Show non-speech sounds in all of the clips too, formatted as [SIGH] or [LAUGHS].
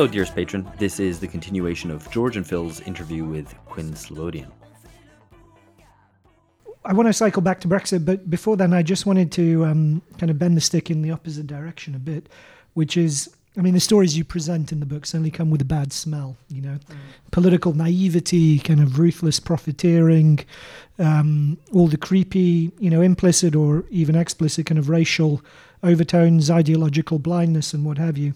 Hello, dearest patron. This is the continuation of George and Phil's interview with Quinn Slobodian. I want to cycle back to Brexit, but before then, I just wanted to um, kind of bend the stick in the opposite direction a bit, which is I mean, the stories you present in the book certainly come with a bad smell, you know, mm. political naivety, kind of ruthless profiteering, um, all the creepy, you know, implicit or even explicit kind of racial overtones, ideological blindness, and what have you.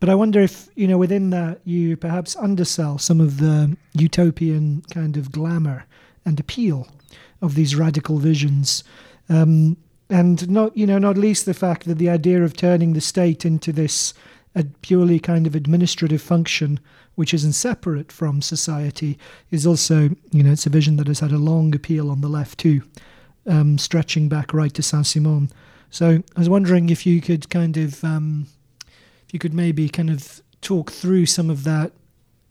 But I wonder if, you know, within that, you perhaps undersell some of the utopian kind of glamour and appeal of these radical visions. Um, and not, you know, not least the fact that the idea of turning the state into this a purely kind of administrative function which isn't separate from society is also, you know, it's a vision that has had a long appeal on the left too, um, stretching back right to Saint Simon. So I was wondering if you could kind of um, if you could maybe kind of talk through some of that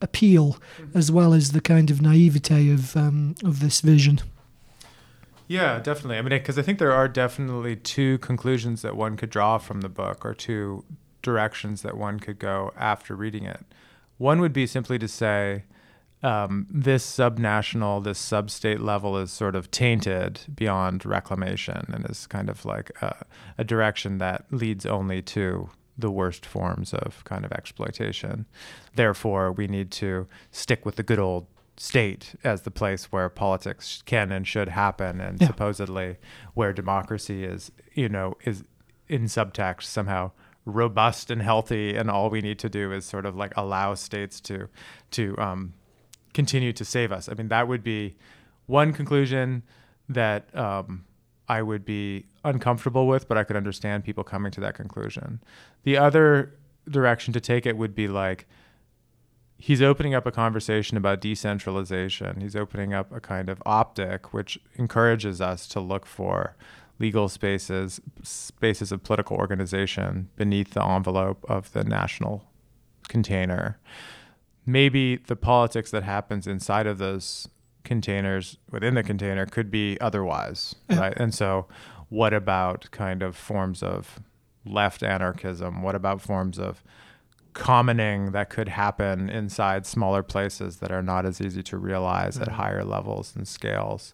appeal mm-hmm. as well as the kind of naivete of um, of this vision. Yeah, definitely. I mean, because I think there are definitely two conclusions that one could draw from the book, or two directions that one could go after reading it. One would be simply to say, um, this subnational, this sub-state level is sort of tainted beyond reclamation and is kind of like a, a direction that leads only to the worst forms of kind of exploitation. Therefore, we need to stick with the good old state as the place where politics can and should happen, and yeah. supposedly where democracy is, you know, is in subtext somehow robust and healthy, and all we need to do is sort of like allow states to to um, continue to save us. I mean, that would be one conclusion that um, I would be uncomfortable with, but I could understand people coming to that conclusion. The other direction to take it would be like he's opening up a conversation about decentralization. He's opening up a kind of optic which encourages us to look for legal spaces, spaces of political organization beneath the envelope of the national container. Maybe the politics that happens inside of those containers within the container could be otherwise, right? And so, what about kind of forms of left anarchism? What about forms of commoning that could happen inside smaller places that are not as easy to realize mm-hmm. at higher levels and scales?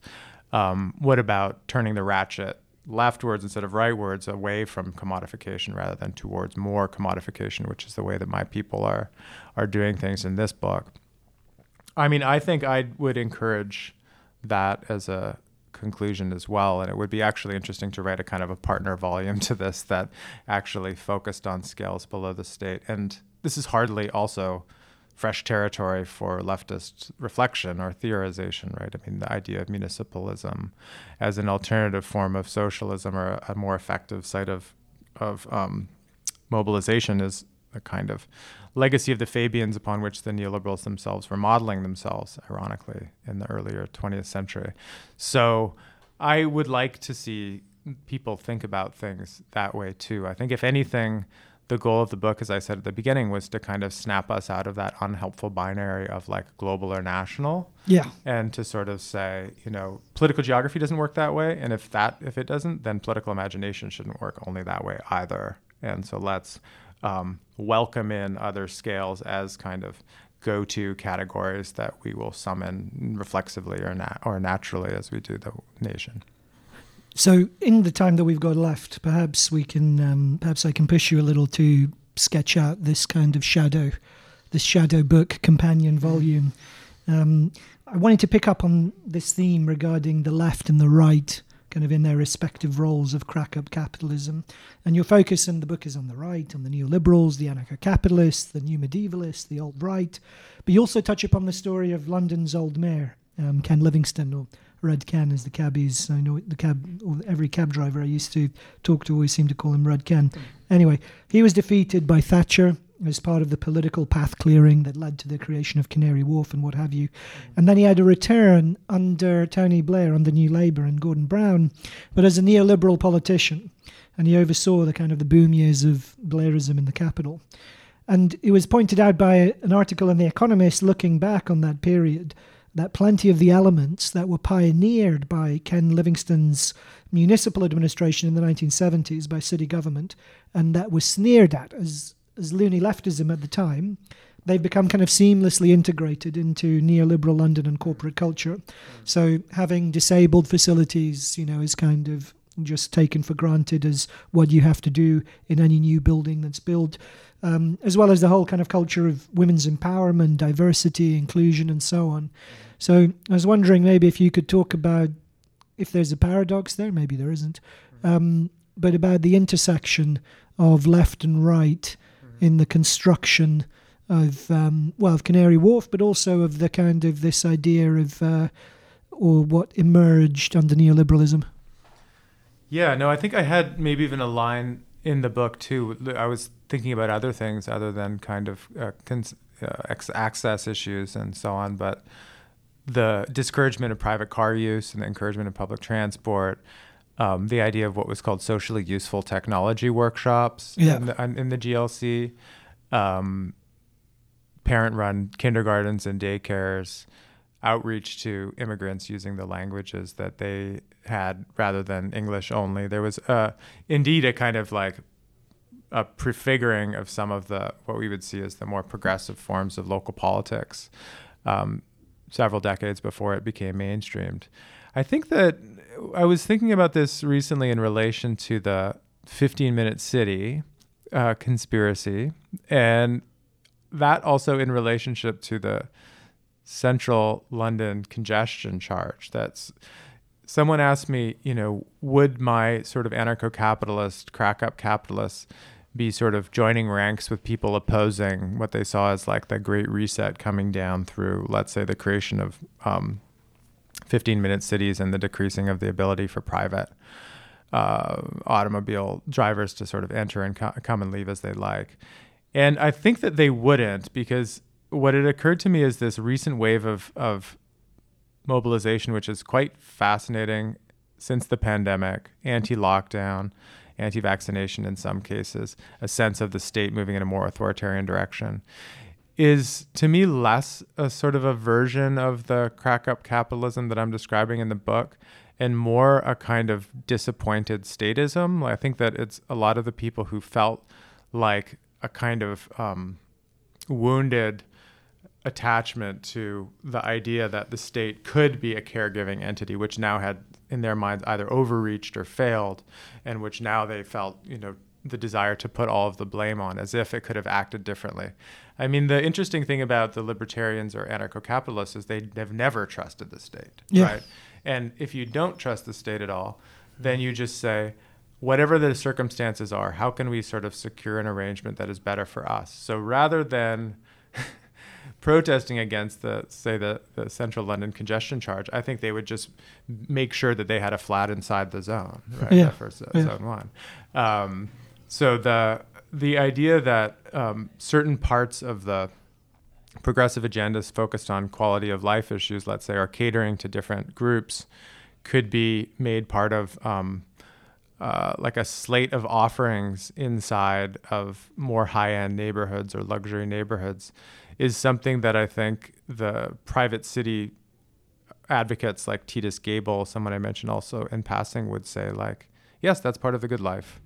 Um, what about turning the ratchet leftwards instead of rightwards away from commodification rather than towards more commodification, which is the way that my people are are doing things in this book? I mean, I think I would encourage that as a conclusion as well. And it would be actually interesting to write a kind of a partner volume [LAUGHS] to this that actually focused on scales below the state. And this is hardly also fresh territory for leftist reflection or theorization, right? I mean, the idea of municipalism as an alternative form of socialism or a, more effective site of of um, mobilization is a kind of legacy of the Fabians upon which the neoliberals themselves were modeling themselves, ironically, in the earlier 20th century. So I would like to see people think about things that way too. I think, if anything, the goal of the book, as I said at the beginning, was to kind of snap us out of that unhelpful binary of like global or national. Yeah. And to sort of say, you know, political geography doesn't work that way. And if that, if it doesn't, then political imagination shouldn't work only that way either. And so let's um, welcome in other scales as kind of go-to categories that we will summon reflexively or, nat- or naturally as we do the nation. So, in the time that we've got left, perhaps we can, um, perhaps I can push you a little to sketch out this kind of shadow, this shadow book companion volume. Um, I wanted to pick up on this theme regarding the left and the right kind of in their respective roles of crack up capitalism. And your focus in the book is on the right, on the neoliberals, the anarcho capitalists, the new medievalists, the alt right. But you also touch upon the story of London's old mayor, um, Ken Livingstone, or Red Ken, as the cabbies, I know the cab, or every cab driver I used to talk to always seemed to call him Red Ken. Anyway, he was defeated by Thatcher as part of the political path clearing that led to the creation of Canary Wharf and what have you. And then he had a return under Tony Blair, under New Labour and Gordon Brown, but as a neoliberal politician. And he oversaw the kind of the boom years of Blairism in the capital. And it was pointed out by an article in The Economist looking back on that period that plenty of the elements that were pioneered by Ken Livingstone's municipal administration in the 1970s by city government and that were sneered at as, as loony leftism at the time, they've become kind of seamlessly integrated into neoliberal London and corporate culture. So having disabled facilities, you know, is kind of just taken for granted as what you have to do in any new building that's built um, as well as the whole kind of culture of women's empowerment, diversity, inclusion, and so on. So I was wondering maybe if you could talk about if there's a paradox there, maybe there isn't, um, but about the intersection of left and right in the construction of um, well of Canary Wharf, but also of the kind of this idea of uh, or what emerged under neoliberalism. Yeah, no, I think I had maybe even a line in the book too. I was thinking about other things other than kind of uh, cons- uh, access issues and so on, but the discouragement of private car use and the encouragement of public transport. Um, the idea of what was called socially useful technology workshops yeah. in, the, in the GLC, um, parent-run kindergartens and daycares, outreach to immigrants using the languages that they had rather than English only. There was uh, indeed a kind of like a prefiguring of some of the what we would see as the more progressive forms of local politics um, several decades before it became mainstreamed. I think that I was thinking about this recently in relation to the 15 minute city uh, conspiracy, and that also in relationship to the central London congestion charge. That's someone asked me, you know, would my sort of anarcho capitalist, crack up capitalists be sort of joining ranks with people opposing what they saw as like the great reset coming down through, let's say, the creation of um, 15 minute cities and the decreasing of the ability for private uh, automobile drivers to sort of enter and co- come and leave as they like. And I think that they wouldn't because what had occurred to me is this recent wave of, of mobilization, which is quite fascinating since the pandemic, anti lockdown, anti vaccination in some cases, a sense of the state moving in a more authoritarian direction, is to me less a sort of a version of the crack up capitalism that I'm describing in the book and more a kind of disappointed statism. I think that it's a lot of the people who felt like a kind of um, wounded attachment to the idea that the state could be a caregiving entity, which now had in their minds either overreached or failed, and which now they felt, you know, the desire to put all of the blame on as if it could have acted differently. I mean, the interesting thing about the libertarians or anarcho capitalists is they have never trusted the state, yeah. right? And if you don't trust the state at all, then you just say, whatever the circumstances are, how can we sort of secure an arrangement that is better for us? So rather than [LAUGHS] protesting against the say the, the central London congestion charge, I think they would just make sure that they had a flat inside the zone, right? Yeah. For zone Yeah. one. Um, so the the idea that um, certain parts of the progressive agendas focused on quality of life issues, let's say, are catering to different groups, could be made part of um, uh, like a slate of offerings inside of more high-end neighborhoods or luxury neighborhoods is something that I think the private city advocates like Titus Gebel, someone I mentioned also in passing, would say like, yes, that's part of the good life.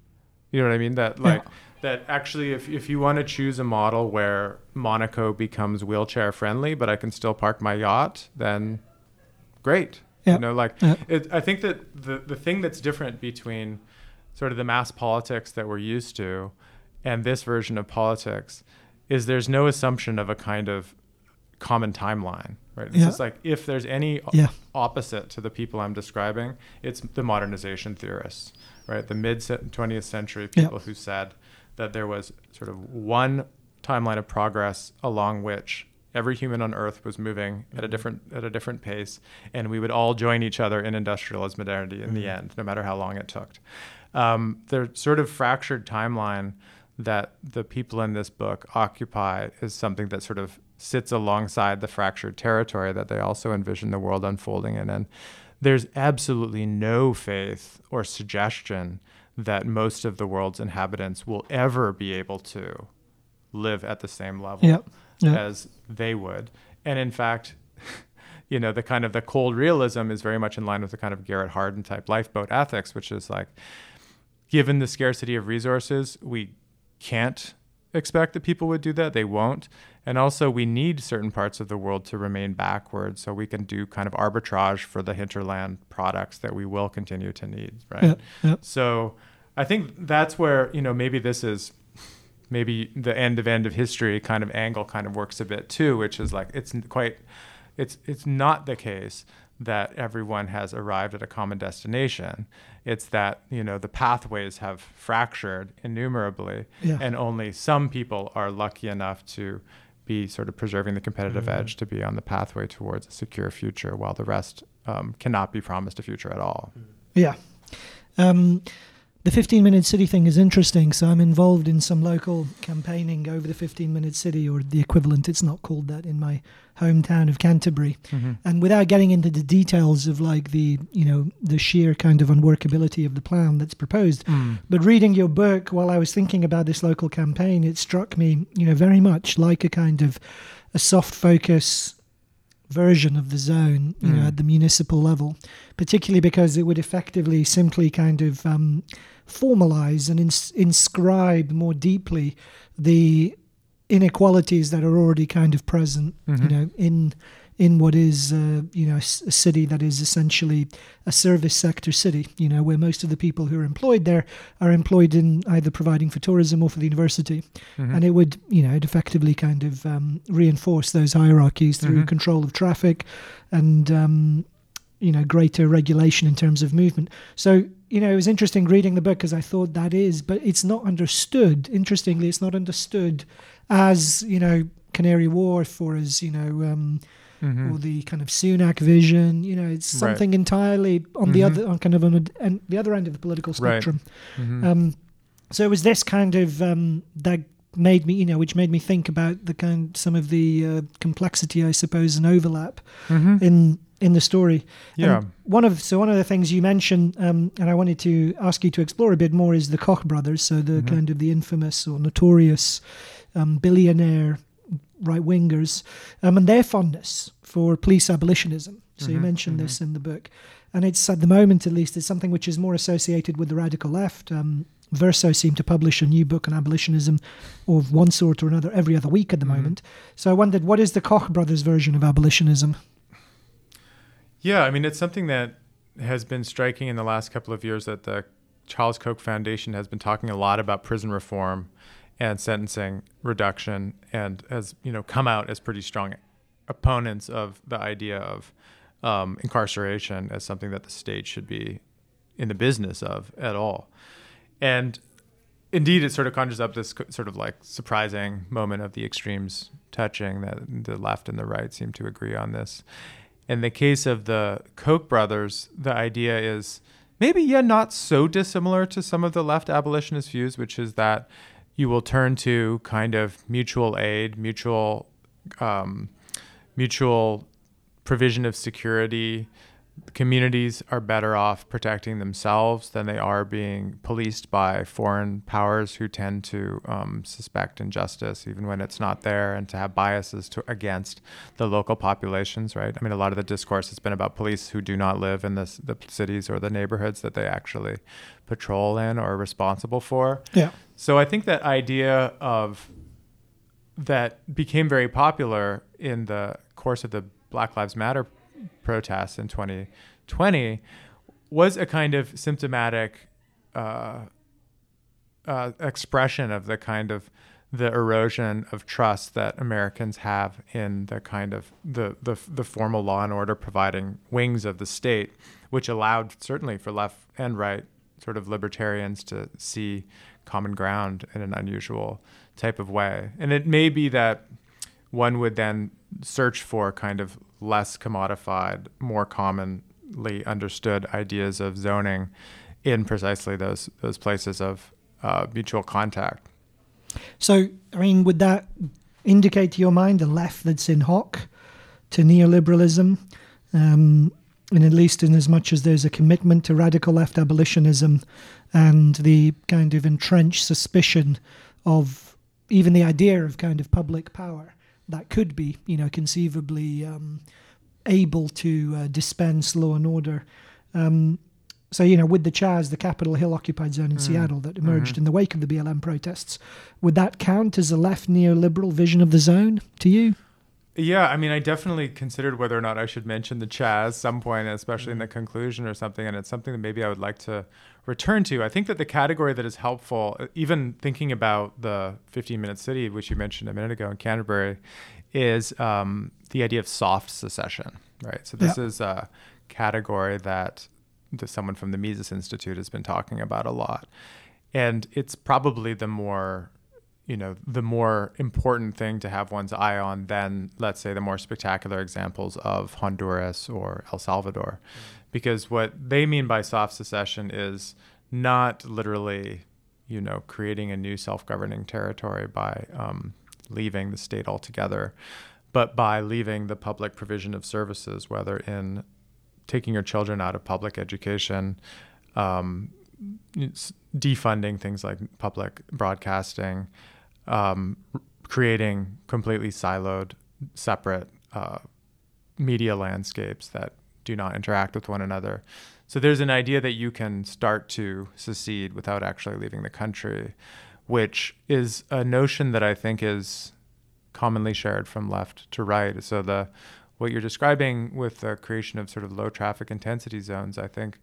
You know what I mean? That like Yeah. that actually, if if you want to choose a model where Monaco becomes wheelchair friendly, but I can still park my yacht, then great. Yeah. You know, like Yeah. it, I think that the the thing that's different between sort of the mass politics that we're used to and this version of politics is there's no assumption of a kind of common timeline, right? It's Yeah. just like if there's any Yeah. opposite to the people I'm describing, it's the modernization theorists, right? The mid 20th century Yeah. people who said that there was sort of one timeline of progress along which every human on earth was moving at a different at a different pace and we would all join each other in industrialized modernity in the end no matter how long it took um, the sort of fractured timeline that the people in this book occupy is something that sort of sits alongside the fractured territory that they also envision the world unfolding in. And there's absolutely no faith or suggestion that most of the world's inhabitants will ever be able to live at the same level Yep. Yep. as they would. And in fact, [LAUGHS] you know, the kind of the cold realism is very much in line with the kind of Garrett Hardin type lifeboat ethics, which is like, given the scarcity of resources, we can't expect that people would do that. They won't. And also, we need certain parts of the world to remain backward so we can do kind of arbitrage for the hinterland products that we will continue to need, right? Yeah, yeah. So I think that's where, you know, maybe this is maybe the end of end of history kind of angle kind of works a bit too, which is like it's quite it's it's not the case that everyone has arrived at a common destination. It's that, you know, the pathways have fractured innumerably Yeah. and only some people are lucky enough to be sort of preserving the competitive Mm-hmm. edge to be on the pathway towards a secure future while the rest um, cannot be promised a future at all. Yeah. Um, the 15 minute city thing is interesting. So I'm involved in some local campaigning over the 15 minute city or the equivalent. It's not called that in my hometown of Canterbury. And without getting into the details of like the, you know, the sheer kind of unworkability of the plan that's proposed, but reading your book while I was thinking about this local campaign, it struck me, you know, very much like a kind of a soft focus version of the zone, you know, Mm. at the municipal level, particularly because it would effectively simply kind of um, formalize and ins- inscribe more deeply the inequalities that are already kind of present, Mhm. you know, in in what is uh, you know a, city that is essentially a service sector city, you know, where most of the people who are employed there are employed in either providing for tourism or for the university Mhm. and it would you know it effectively kind of um, reinforce those hierarchies through Mhm. control of traffic and um, you know greater regulation in terms of movement so you know it was interesting reading the book because i thought that is but it's not understood interestingly it's not understood as you know canary wharf or as you know um, Mhm. or the kind of Sunak vision. You know, it's Right. something entirely on the Mhm. other, on kind of on a, and the other end of the political Right. spectrum. Mhm. Um, so it was this kind of um, that made me, you know, which made me think about the kind, some of the uh, complexity, I suppose, and overlap Mhm. in in the story. And Yeah. one of so one of the things you mentioned, um, and I wanted to ask you to explore a bit more, is the Koch brothers. So the Mhm. kind of the infamous or notorious um, billionaire right wingers, um, and their fondness for police abolitionism. So you Mhm, mentioned mhm. this in the book, and it's at the moment, at least, it's something which is more associated with the radical left. Um, Verso seem to publish a new book on abolitionism of one sort or another every other week at the Mhm. moment. So I wondered, what is the Koch brothers' version of abolitionism? Yeah, I mean, it's something that has been striking in the last couple of years that the Charles Koch Foundation has been talking a lot about prison reform and sentencing reduction and has, you know, come out as pretty strong opponents of the idea of um, incarceration as something that the state should be in the business of at all. And indeed, it sort of conjures up this sort of like surprising moment of the extremes touching that the left and the right seem to agree on this. In the case of the Koch brothers, the idea is maybe, yeah, not so dissimilar to some of the left abolitionist views, which is that you will turn to kind of mutual aid, mutual, um, mutual provision of security. Communities are better off protecting themselves than they are being policed by foreign powers who tend to um, suspect injustice even when it's not there and to have biases to, against the local populations, right? I mean, a lot of the discourse has been about police who do not live in the, the cities or the neighborhoods that they actually patrol in or are responsible for. Yeah. So I think that idea of that became very popular in the course of the Black Lives Matter protests in 2020 was a kind of symptomatic uh, uh, expression of the kind of the erosion of trust that Americans have in the kind of the, the the formal law and order providing wings of the state, which allowed certainly for left and right sort of libertarians to see common ground in an unusual type of way. And it may be that one would then search for kind of less commodified, more commonly understood ideas of zoning in precisely those those places of uh, mutual contact. So, I mean, would that indicate to your mind the left that's in hock to neoliberalism? Um, and at least in as much as there's a commitment to radical left abolitionism and the kind of entrenched suspicion of even the idea of kind of public power that could be, you know, conceivably um, able to uh, dispense law and order. Um, so, you know, with the Chaz, the Capitol Hill occupied zone in mm. Seattle that emerged mm-hmm. in the wake of the BLM protests, would that count as a left neoliberal vision of the zone to you? Yeah, I mean, I definitely considered whether or not I should mention the Chaz some point, especially in the conclusion or something, and it's something that maybe I would like to return to. I think that the category that is helpful, uh, even thinking about the 15 minute city, which you mentioned a minute ago in Canterbury, is um, the idea of soft secession, right? So this yeah. is a category that someone from the Mises Institute has been talking about a lot. And it's probably the more you know the more important thing to have one's eye on than let's say the more spectacular examples of Honduras or El Salvador mm-hmm. because what they mean by soft secession is not literally you know creating a new self-governing territory by um, leaving the state altogether but by leaving the public provision of services whether in taking your children out of public education um, defunding things like public broadcasting um, creating completely siloed, separate uh, media landscapes that do not interact with one another. So there's an idea that you can start to secede without actually leaving the country, which is a notion that I think is commonly shared from left to right. So the what you're describing with the creation of sort of low traffic intensity zones, I think,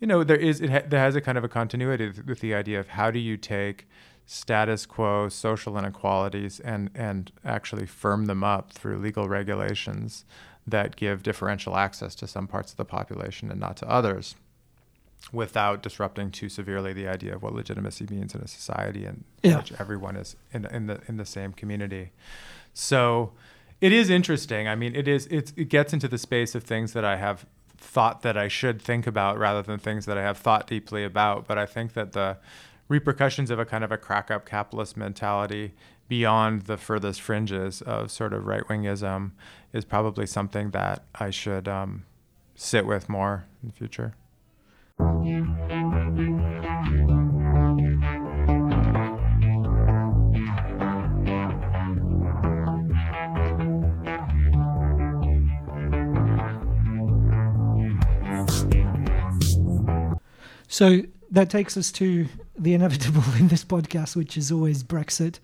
you know, there is it ha- there has a kind of a continuity with the idea of how do you take status quo social inequalities and and actually firm them up through legal regulations that give differential access to some parts of the population and not to others without disrupting too severely the idea of what legitimacy means in a society and yeah. which everyone is in, in the in the same community so it is interesting i mean it is it gets into the space of things that i have thought that i should think about rather than things that i have thought deeply about but i think that the repercussions of a kind of a crack up capitalist mentality beyond the furthest fringes of sort of right wingism is probably something that I should um, sit with more in the future. So that takes us to the inevitable in this podcast, which is always Brexit,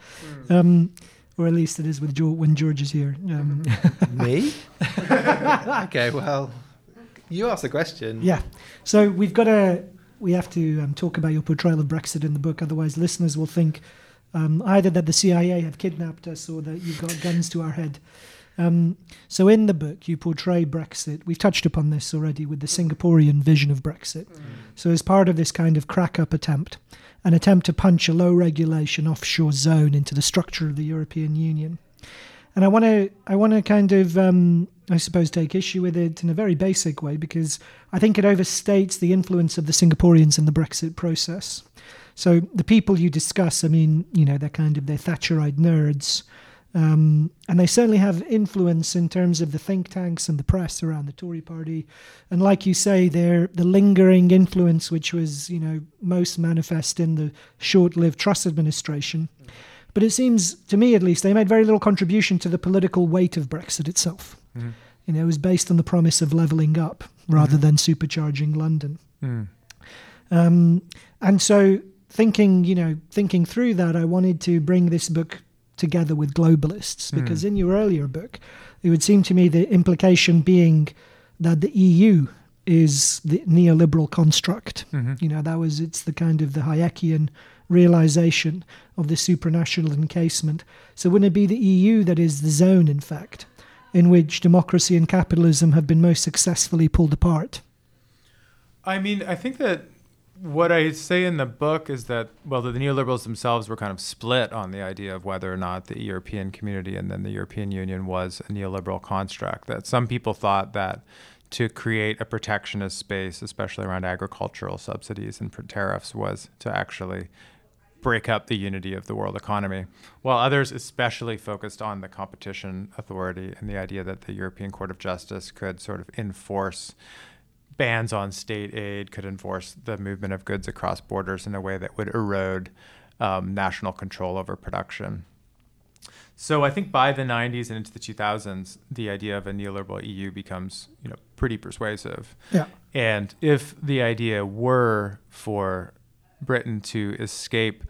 mm. um, or at least it is with George, when George is here. Um. [LAUGHS] Me? [LAUGHS] okay, well, you asked the question. Yeah. So we've got to we have to um, talk about your portrayal of Brexit in the book. Otherwise, listeners will think um, either that the CIA have kidnapped us or that you've got guns to our head. Um, so in the book, you portray Brexit. We've touched upon this already with the Singaporean vision of Brexit. Mm. So as part of this kind of crack-up attempt, an attempt to punch a low-regulation offshore zone into the structure of the European Union. And I want to, I want to kind of, um, I suppose, take issue with it in a very basic way because I think it overstates the influence of the Singaporeans in the Brexit process. So the people you discuss, I mean, you know, they're kind of they're Thatcherite nerds um, and they certainly have influence in terms of the think tanks and the press around the Tory party. And like you say, they're the lingering influence, which was, you know, most manifest in the short-lived Truss administration. But it seems, to me at least, they made very little contribution to the political weight of Brexit itself. Mm-hmm. You know, it was based on the promise of levelling up rather mm-hmm. than supercharging London. Mm. Um, and so, thinking, you know, thinking through that, I wanted to bring this book together with globalists. Hmm. Because mm. in your earlier book, it would seem to me the implication being that the EU is the neoliberal construct. Mm-hmm. You know, that was it's the kind of the Hayekian realization of the supranational encasement. So wouldn't it be the EU that is the zone, in fact, in which democracy and capitalism have been most successfully pulled apart? I mean, I think that what I say in the book is that well, the, the, neoliberals themselves were kind of split on the idea of whether or not the European community and then the European Union was a neoliberal construct. That some people thought that to create a protectionist space, especially around agricultural subsidies and tariffs, was to actually break up the unity of the world economy, while others especially focused on the competition authority and the idea that the European Court of Justice could sort of enforce bans on state aid, could enforce the movement of goods across borders in a way that would erode um, national control over production. So I think by the 90s and into the 2000s, the idea of a neoliberal EU becomes, you know, pretty persuasive. Yeah. And if the idea were for Britain to escape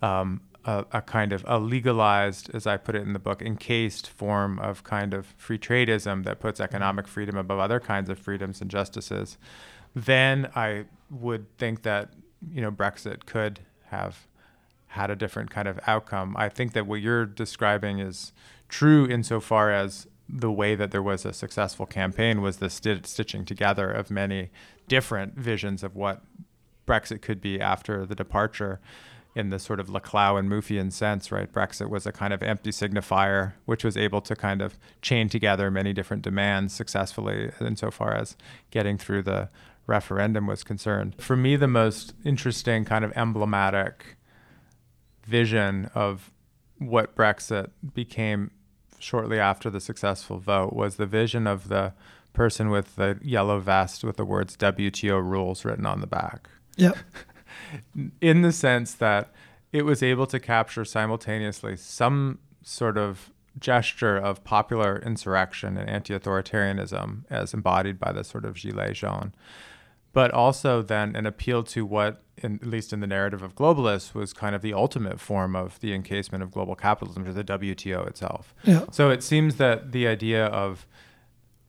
um, a, a, kind of a legalized, as I put it in the book, encased form of kind of free tradeism that puts mm-hmm. economic freedom above other kinds of freedoms and justices, then I would think that you know Brexit could have had a different kind of outcome. I think that what you're describing is true insofar as the way that there was a successful campaign was the st- stitching together of many different visions of what Brexit could be after the departure in the sort of Laclau and Mouffian sense, right? Brexit was a kind of empty signifier, which was able to kind of chain together many different demands successfully insofar as getting through the referendum was concerned. For me, the most interesting kind of emblematic vision of what Brexit became shortly after the successful vote was the vision of the person with the yellow vest with the words WTO rules written on the back. Yep. [LAUGHS] In the sense that it was able to capture simultaneously some sort of gesture of popular insurrection and anti authoritarianism as embodied by the sort of Gilets jaunes, but also then an appeal to what, in, at least in the narrative of globalists, was kind of the ultimate form of the encasement of global capitalism, to the WTO itself. Yeah. So it seems that the idea of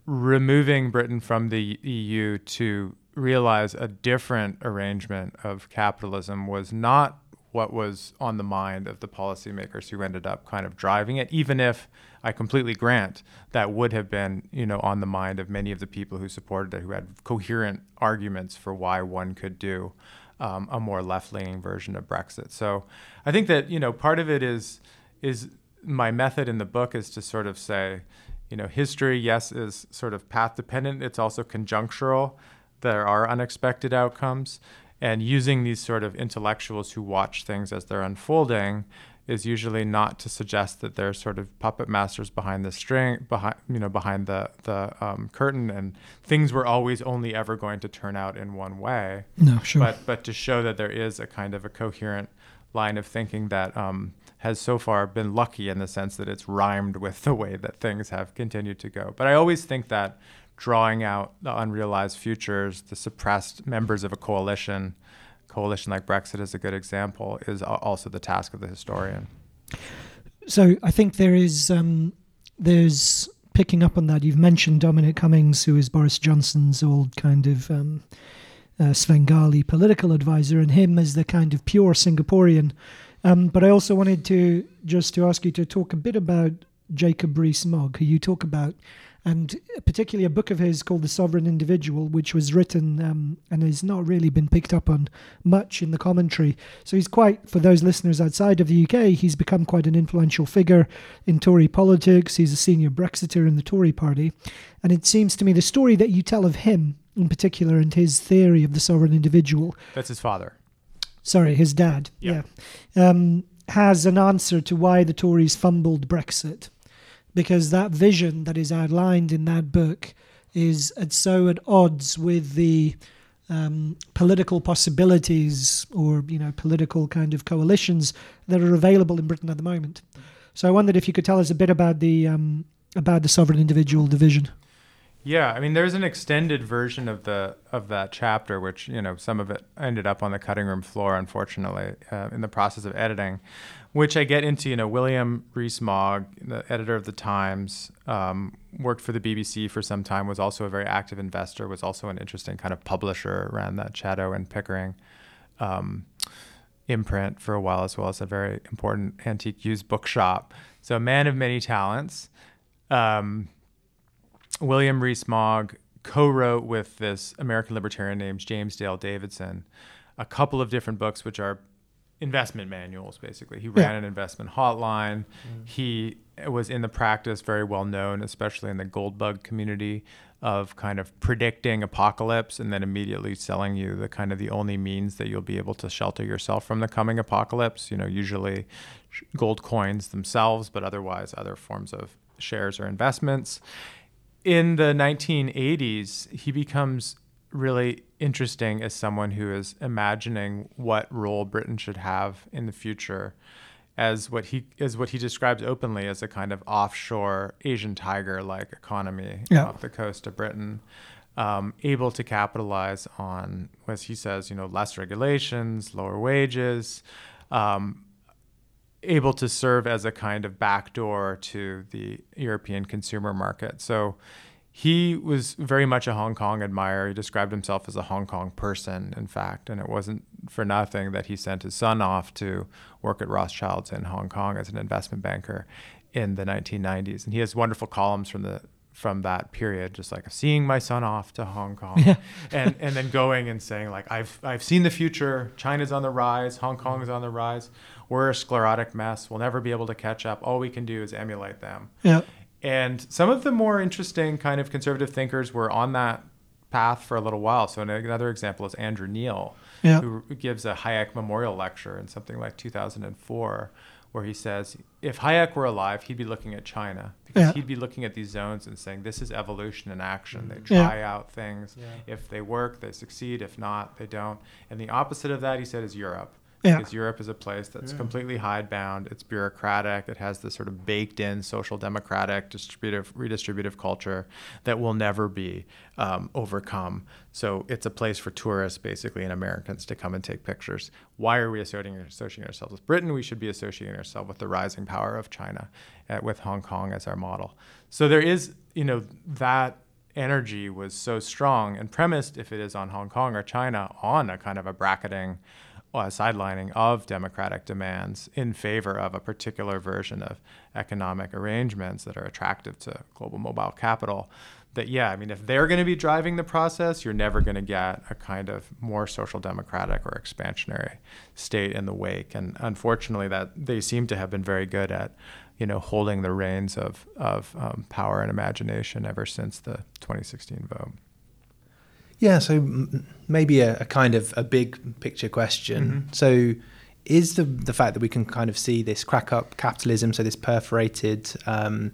removing Britain from the EU to realize a different arrangement of capitalism was not what was on the mind of the policymakers who ended up kind of driving it, even if I completely grant that would have been, you know, on the mind of many of the people who supported it, who had coherent arguments for why one could do um, a more left-leaning version of Brexit. So I think that you know part of it is is my method in the book is to sort of say, you know, history yes is sort of path dependent. It's also conjunctural. There are unexpected outcomes and using these sort of intellectuals who watch things as they're unfolding is usually not to suggest that they're sort of puppet masters behind the string, behind you know, behind the the um, curtain, and things were always only ever going to turn out in one way. No, sure. But but to show that there is a kind of a coherent line of thinking that um, has so far been lucky in the sense that it's rhymed with the way that things have continued to go. But I always think that drawing out the unrealized futures, the suppressed members of a coalition, coalition like Brexit is a good example, is also the task of the historian. So I think there is um, there's picking up on that. You've mentioned Dominic Cummings, who is Boris Johnson's old kind of um, uh, Svengali political advisor, and him as the kind of pure Singaporean. Um, but I also wanted to just to ask you to talk a bit about Jacob Rees-Mogg, who you talk about and particularly a book of his called The Sovereign Individual, which was written um, and has not really been picked up on much in the commentary. So he's quite, for those listeners outside of the UK, he's become quite an influential figure in Tory politics. He's a senior Brexiter in the Tory party. And it seems to me the story that you tell of him in particular and his theory of the sovereign individual. That's his father. Sorry, his dad. Yeah. yeah um, has an answer to why the Tories fumbled Brexit because that vision that is outlined in that book is at so at odds with the um, political possibilities or you know political kind of coalitions that are available in Britain at the moment. So I wondered if you could tell us a bit about the um, about the sovereign individual division. Yeah, I mean, there's an extended version of the of that chapter, which you know some of it ended up on the cutting room floor, unfortunately, uh, in the process of editing which I get into. You know, William Rees-Mogg, the editor of the Times, um, worked for the BBC for some time. Was also a very active investor. Was also an interesting kind of publisher around that Chatto and Pickering um, imprint for a while, as well as a very important antique used bookshop. So, a man of many talents. Um, William Rees-Mogg co-wrote with this American libertarian named James Dale Davidson a couple of different books, which are investment manuals basically he ran Yeah. an investment hotline mm-hmm. he was in the practice very well known especially in the gold bug community of kind of predicting apocalypse and then immediately selling you the kind of the only means that you'll be able to shelter yourself from the coming apocalypse. You know, usually gold coins themselves, but otherwise other forms of shares or investments. In the 1980s, he becomes really interesting as someone who is imagining what role Britain should have in the future as what he as what he describes openly as a kind of offshore Asian tiger like economy Yeah. off the coast of Britain, um, able to capitalize on, as he says, you know, less regulations, lower wages, um, able to serve as a kind of backdoor to the European consumer market. So he was very much a Hong Kong admirer. He described himself as a Hong Kong person, in fact, and it wasn't for nothing that he sent his son off to work at Rothschild's in Hong Kong as an investment banker in the 1990s. And he has wonderful columns from the from that period, just like seeing my son off to Hong Kong, Yeah. [LAUGHS] and and then going and saying like I've I've seen the future. China's on the rise. Hong Kong is on the rise. We're a sclerotic mess. We'll never be able to catch up. All we can do is emulate them. Yeah. And some of the more interesting kind of conservative thinkers were on that path for a little while. So another example is Andrew Neil, Yeah. who gives a Hayek memorial lecture in something like 2004, where he says if Hayek were alive, he'd be looking at China because Yeah. he'd be looking at these zones and saying this is evolution in action. They mm. Yeah. try out things. If they work, they succeed. If not, they don't. And the opposite of that, he said, is Europe. Yeah. Because Europe is a place that's completely hidebound. It's bureaucratic. It has this sort of baked-in social democratic distributive redistributive culture that will never be um, overcome. So it's a place for tourists, basically, and Americans to come and take pictures. Why are we associating, associating ourselves with Britain? We should be associating ourselves with the rising power of China, uh, with Hong Kong as our model. So there is, you know, that energy was so strong and premised, if it is on Hong Kong or China, on a kind of a bracketing uh, sidelining of democratic demands in favor of a particular version of economic arrangements that are attractive to global mobile capital. That, yeah, I mean, if they're going to be driving the process, you're never going to get a kind of more social democratic or expansionary state in the wake. And unfortunately, that they seem to have been very good at, you know, holding the reins of, of um, power and imagination ever since the 2016 vote. Yeah, so m- maybe a, a kind of a big picture question. So, is the the fact that we can kind of see this crack up capitalism, so this perforated, um,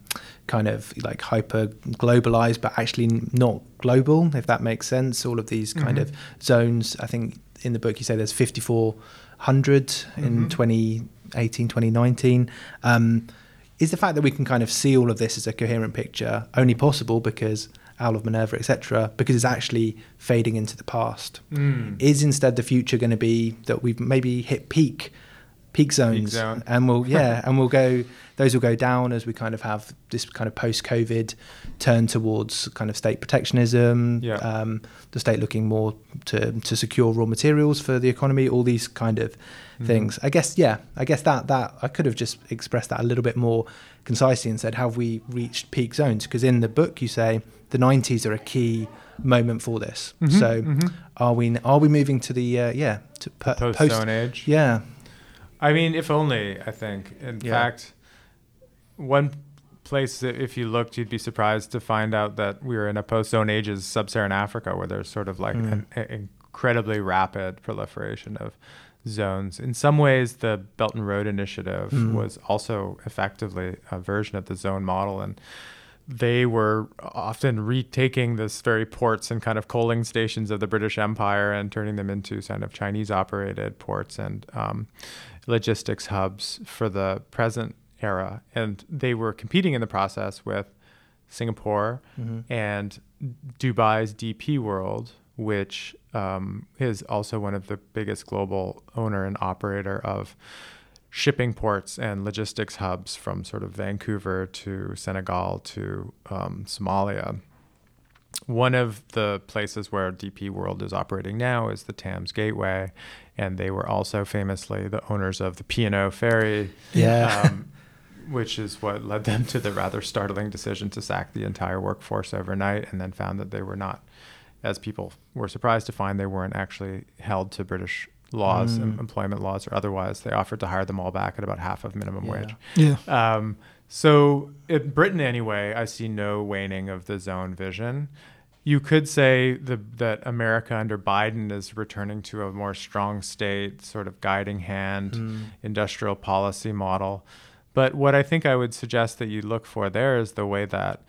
kind of like hyper globalized, but actually not global, if that makes sense. All of these kind of zones. I think in the book you say there's 5,400 in 2018, 2019. Um, is the fact that we can kind of see all of this as a coherent picture only possible because Owl of Minerva, etc., because it's actually fading into the past? Hmm. Is instead the future going to be that we've maybe hit peak peak zones. zone. and we'll [LAUGHS] yeah and we'll go those will go down as we kind of have this kind of post covid turn towards kind of state protectionism Yeah. um, the state looking more to to secure raw materials for the economy all these kind of things. I guess yeah i guess that that i could have just expressed that a little bit more concisely and said have we reached peak zones? Because in the book you say the 90s are a key moment for this. So are we are we moving to the uh, yeah to po- Post post Stone Age. yeah I mean, if only, I think. In Yeah. fact, one place that if you looked, you'd be surprised to find out that we were in a post Stone Ages sub Saharan Africa where there's sort of like Mm. an a- incredibly rapid proliferation of zones. In some ways, the Belt and Road Initiative Mm. was also effectively a version of the zone model. And they were often retaking this very ports and kind of coaling stations of the British Empire and turning them into kind of Chinese operated ports and um, logistics hubs for the present era. And they were competing in the process with Singapore and Dubai's DP World, which um, is also one of the biggest global owner and operator of shipping ports and logistics hubs from sort of Vancouver to Senegal to um, Somalia. One of the places where DP World is operating now is the Thames Gateway, and they were also famously the owners of the P&O ferry, Yeah. um, which is what led them to the rather startling decision to sack the entire workforce overnight, and then found that they were not, as people were surprised to find, they weren't actually held to British laws, em- employment laws, or otherwise. They offered to hire them all back at about half of minimum Yeah. wage. Yeah. Um, so in Britain, anyway, I see no waning of the zone vision. you could say the, that America under Biden is returning to a more strong state, sort of guiding hand Mm. industrial policy model. But what I think I would suggest that you look for there is the way that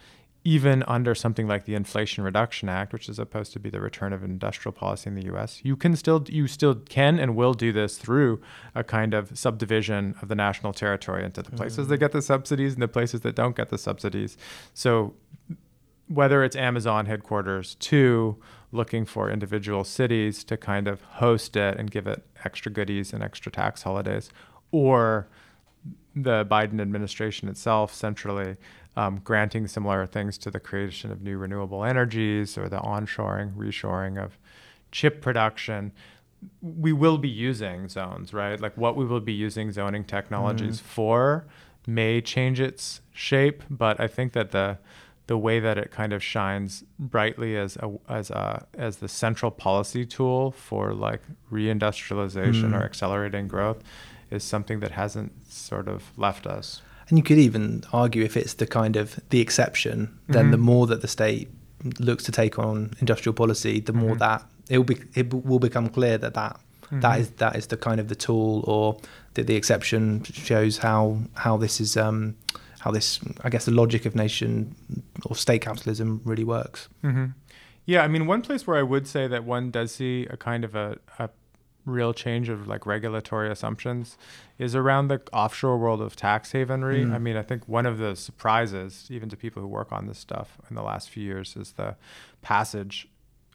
even under something like the Inflation Reduction Act, which is supposed to be the return of industrial policy in the U.S., you can still you still can and will do this through a kind of subdivision of the national territory into the places that mm. get the subsidies and the places that don't get the subsidies. So whether it's Amazon headquarters to looking for individual cities to kind of host it and give it extra goodies and extra tax holidays, or the Biden administration itself centrally um, granting similar things to the creation of new renewable energies or the onshoring, reshoring of chip production. We will be using zones, right? Like what we will be using zoning technologies for may change its shape, but I think that the the way that it kind of shines brightly as a as a as the central policy tool for like reindustrialization or accelerating growth is something that hasn't sort of left us. And you could even argue if it's the kind of the exception, then the Mhm. more that the state looks to take on industrial policy, the more Mhm. that it will be it will become clear that that, that Mhm. is that is the kind of the tool or that the exception shows how how this is um how this I guess the logic of nation or state capitalism really works. hmm Yeah, I mean, one place where I would say that one does see a kind of a, a real change of like regulatory assumptions is around the offshore world of tax havenry. Mm. I mean, I think one of the surprises, even to people who work on this stuff in the last few years, is the passage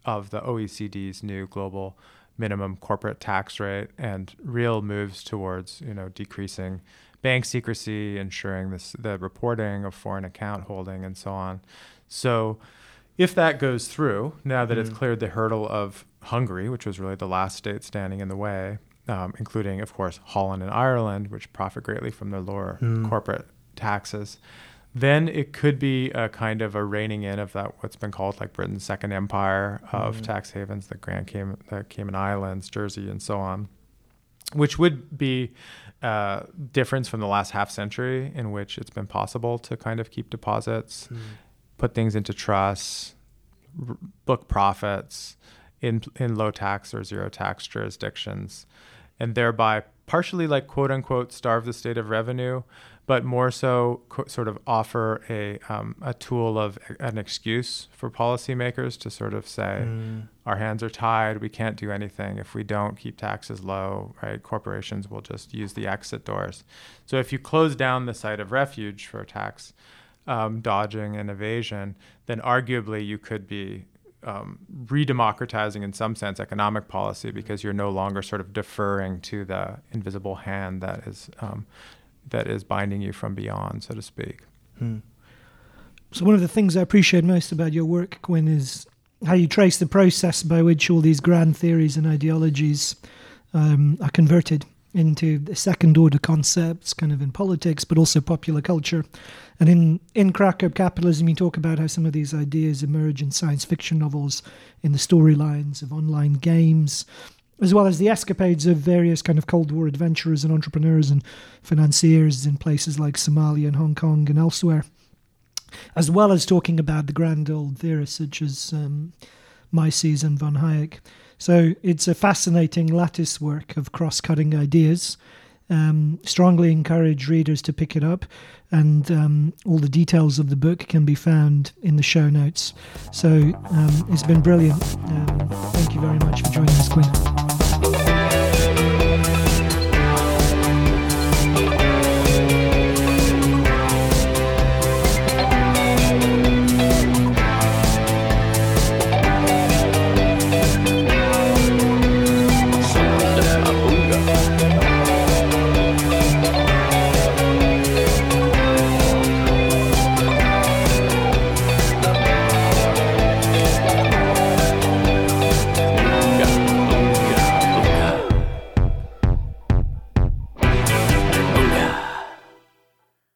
of the OECD's new global minimum corporate tax rate and real moves towards you know decreasing bank secrecy, ensuring this the reporting of foreign account holding, and so on. So if that goes through, now that it's Mm. cleared the hurdle of Hungary, which was really the last state standing in the way, um, including, of course, Holland and Ireland, which profit greatly from their lower Mm. corporate taxes, then it could be a kind of a reining in of that what's been called like Britain's second empire of Mm. tax havens, the Grand Cayman, the Cayman Islands, Jersey, and so on, which would be uh, difference from the last half century in which it's been possible to kind of keep deposits put things into trusts, r- book profits in in low tax or zero tax jurisdictions, and thereby partially like quote unquote starve the state of revenue, but more so co- sort of offer a um, a tool of an excuse for policymakers to sort of say Mm. our hands are tied. We can't do anything if we don't keep taxes low, right? Corporations will just use the exit doors. So if you close down the site of refuge for tax um, dodging and evasion, then arguably you could be um, re-democratizing in some sense economic policy because you're no longer sort of deferring to the invisible hand that is um, that is binding you from beyond, so to speak. Mm. So one of the things I appreciate most about your work, Quinn, is how you trace the process by which all these grand theories and ideologies um, are converted into the second order concepts, kind of in politics, but also popular culture. And in in Up Capitalism, you talk about how some of these ideas emerge in science fiction novels, in the storylines of online games, as well as the escapades of various kind of Cold War adventurers and entrepreneurs and financiers in places like Somalia and Hong Kong and elsewhere as well as talking about the grand old theorists such as um, Mises and von Hayek. So it's a fascinating lattice work of cross-cutting ideas. Um, strongly encourage readers to pick it up, and um, all the details of the book can be found in the show notes. So um, it's been brilliant. Um, thank you very much for joining us, Quinn.